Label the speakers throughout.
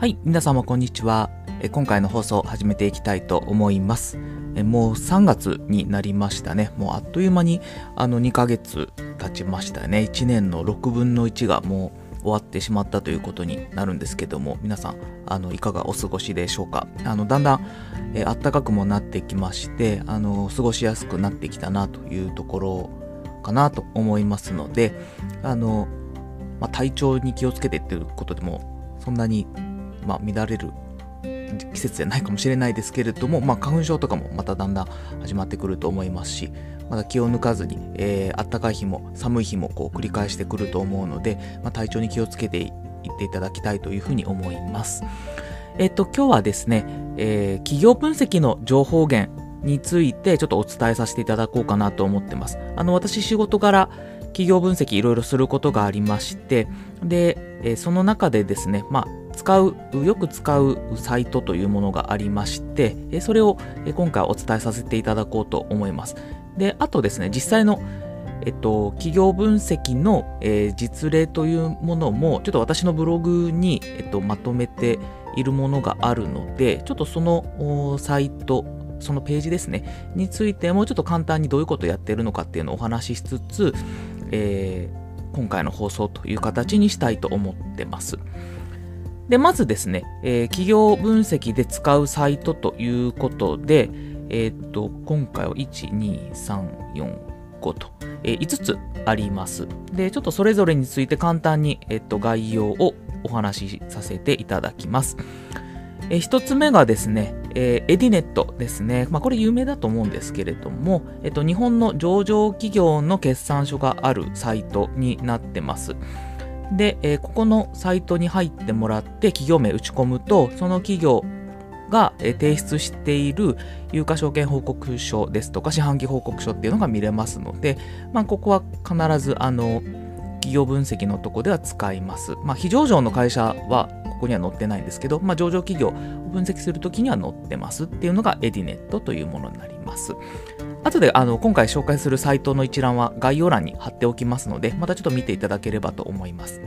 Speaker 1: はい、皆様こんにちは。今回の放送を始めていきたいと思います。もう3月になりましたね。もうあっという間にあの2ヶ月経ちましたね。1年の6分の1がもう終わってしまったということになるんですけども、皆さん、あのいかがお過ごしでしょうか？あのだんだん、え暖かくもなってきまして、あの過ごしやすくなってきたなというところかなと思いますので、あのまあ、体調に気をつけてっていうことでもそんなにまあ、乱れる季節じゃないかもしれないですけれども、まあ、花粉症とかもまただんだん始まってくると思いますし、まだ気を抜かずに、えー、暖かい日も寒い日もこう繰り返してくると思うので、まあ、体調に気をつけていっていただきたいというふうに思います。えっと、今日はですね、えー、企業分析の情報源についてちょっとお伝えさせていただこうかなと思ってます。あの、私仕事柄、企業分析いろいろすることがありまして、で、えー、その中でですね、まあ、使う、よく使うサイトというものがありまして、それを今回お伝えさせていただこうと思います。で、あとですね、実際のえっと、企業分析の、えー、実例というものも、ちょっと私のブログに、えっと、まとめているものがあるので、ちょっとそのサイト、そのページですね、についてもちょっと簡単にどういうことをやっているのかっていうのをお話ししつつ、えー、今回の放送という形にしたいと思ってます。で、まずですね、えー、企業分析で使うサイトということで、えー、と、今回は1、2、3、4、5と、えー、5つあります。で、ちょっとそれぞれについて簡単に、えっと、概要をお話しさせていただきます。え、1つ目がですね、えー、エディネットですね。まあ、これ有名だと思うんですけれども、えっと、日本の上場企業の決算書があるサイトになってます。で、えー、ここのサイトに入ってもらって企業名打ち込むと、その企業が提出している有価証券報告書ですとか四半期報告書っていうのが見れますので、まあ、ここは必ずあの企業分析のとこでは使います。まあ、非上場の会社はここには載ってないんですけど、まあ、上場企業を分析するときには載ってますっていうのがエディネットというものになります。後であの今回紹介するサイトの一覧は概要欄に貼っておきますので、またちょっと見ていただければと思います。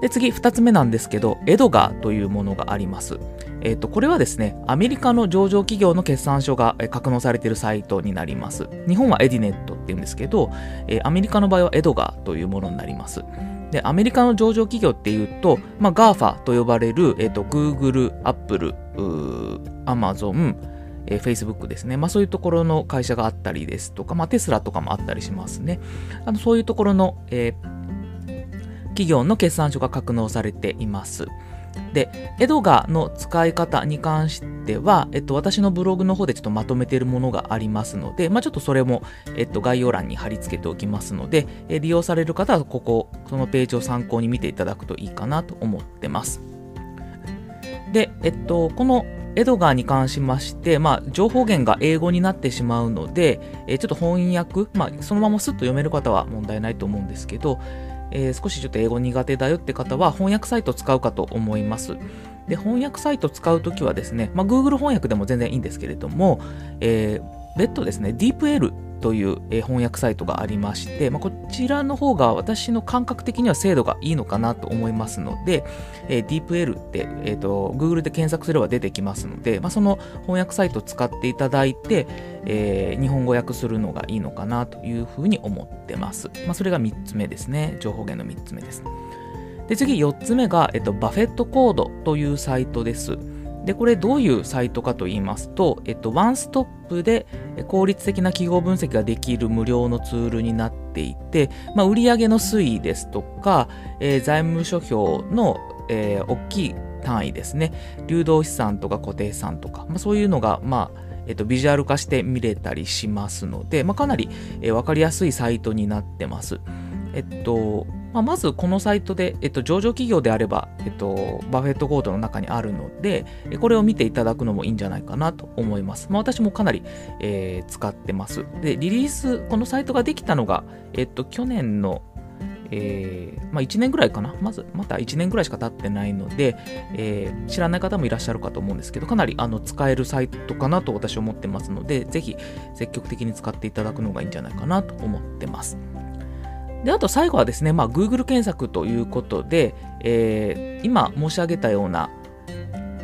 Speaker 1: で次、2つ目なんですけど、エドガーというものがあります。えっ、ー、と、これはですね、アメリカの上場企業の決算書が格納されているサイトになります。日本はエディネットって言うんですけど、えー、アメリカの場合はエドガーというものになります。で、アメリカの上場企業っていうと、まあ、GAFA と呼ばれる、えっ、ー、と、Google、Apple、Amazon、えー、Facebook ですね。まあそういうところの会社があったりですとか、まあテスラとかもあったりしますね。あのそういうところの、えー、企業の決算書が格納されています。で、エドガの使い方に関しては、えっと、私のブログの方でちょっとまとめているものがありますので、まあ、ちょっとそれも、えっと、概要欄に貼り付けておきますので、え利用される方はここ、そのページを参考に見ていただくといいかなと思ってます。で、えっと、このエドガーに関しまして、まあ、情報源が英語になってしまうので、えー、ちょっと翻訳、まあ、そのまますっと読める方は問題ないと思うんですけど、えー、少しちょっと英語苦手だよって方は翻訳サイト使うかと思います。で、翻訳サイト使うときはですね、まあ、Google 翻訳でも全然いいんですけれども、えー、別途ですね、DeepL という、翻訳サイトがありまして、まあ、こちらの方が私の感覚的には精度がいいのかなと思いますので、えー、DeepL って、えーと、Google で検索すれば出てきますので、まあ、その翻訳サイトを使っていただいて、えー、日本語訳するのがいいのかなというふうに思ってます。まあ、それが3つ目ですね。情報源の3つ目です。で次4つ目が、えっと、バフェットコードというサイトです。で、これどういうサイトかと言いますと、えっと、ワンストップで効率的な企業分析ができる無料のツールになっていて、まあ、売上の推移ですとか、えー、財務諸表の、えー、大きい単位ですね、流動資産とか固定資産とか、まあ、そういうのが、まあ、えっと、ビジュアル化して見れたりしますので、まあ、かなり、えー、分かりやすいサイトになってます。えっと、まあ、まずこのサイトで、えっと、上場企業であれば、えっと、バフェットコードの中にあるので、これを見ていただくのもいいんじゃないかなと思います。まあ、私もかなり、えー、使ってます。で、リリース、このサイトができたのが、えっと、去年のえー、まあ、1年ぐらいかな。まず、また1年ぐらいしか経ってないので、えー、知らない方もいらっしゃるかと思うんですけど、かなりあの使えるサイトかなと私は思ってますので、ぜひ積極的に使っていただくのがいいんじゃないかなと思ってます。であと最後はですね、まあ、Google 検索ということで、えー、今申し上げたような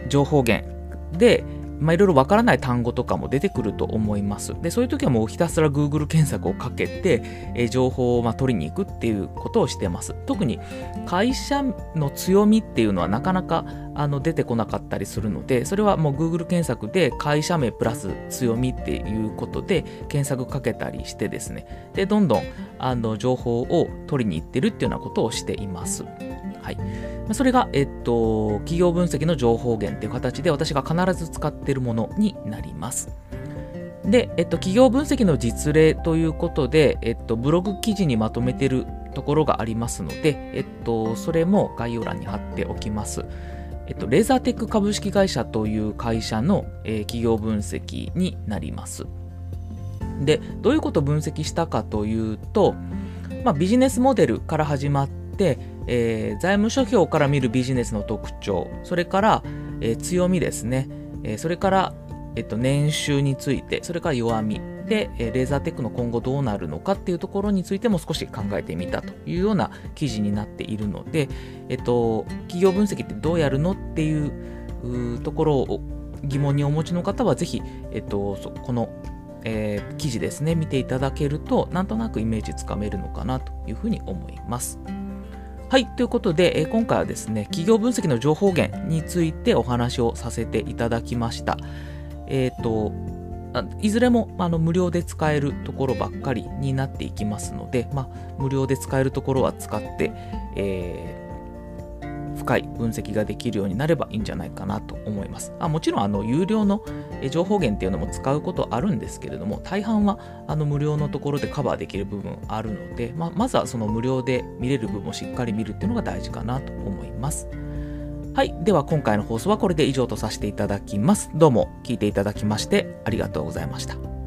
Speaker 1: 情報源で、まあ、いろいろわからない単語とかも出てくると思います。で、そういう時はもうひたすら Google 検索をかけて、えー、情報をまあ取りに行くっていうことをしてます。特に会社の強みっていうのはなかなかあの出てこなかったりするので、それはもう Google 検索で会社名プラス強みっていうことで検索かけたりしてですね、で、どんどんあの情報を取りに行ってるっていうようなことをしています。はい。それが、えっと、企業分析の情報源っていう形で私が必ず使っているものになります。で、えっと、企業分析の実例ということで、えっと、ブログ記事にまとめているところがありますので、えっと、それも概要欄に貼っておきます。えっと、レーザーテック株式会社という会社の、えー、企業分析になります。で、どういうことを分析したかというと、まあ、ビジネスモデルから始まって、えー、財務諸表から見るビジネスの特徴、それから、えー、強みですね、えー、それから、えっと、年収について、それから弱みで、えレーザーテックの今後どうなるのかっていうところについても少し考えてみたというような記事になっているので、えっと、企業分析ってどうやるのっていうところを疑問にお持ちの方はぜひ、えっと、このえー、記事ですね、見ていただけると、なんとなくイメージつかめるのかなというふうに思います。はい、ということで、え、今回はですね、企業分析の情報源についてお話をさせていただきました。えっ、ー、と、いずれもあの無料で使えるところばっかりになっていきますので、まあ、無料で使えるところは使って、え深い分析ができるようになればいいんじゃないかなと思います。あもちろんあの有料の情報源っていうのも使うことあるんですけれども、大半はあの無料のところでカバーできる部分あるので、まあ、まずはその無料で見れる部分をしっかり見るっていうのが大事かなと思います。はい。では今回の放送はこれで以上とさせていただきます。どうも聞いていただきましてありがとうございました。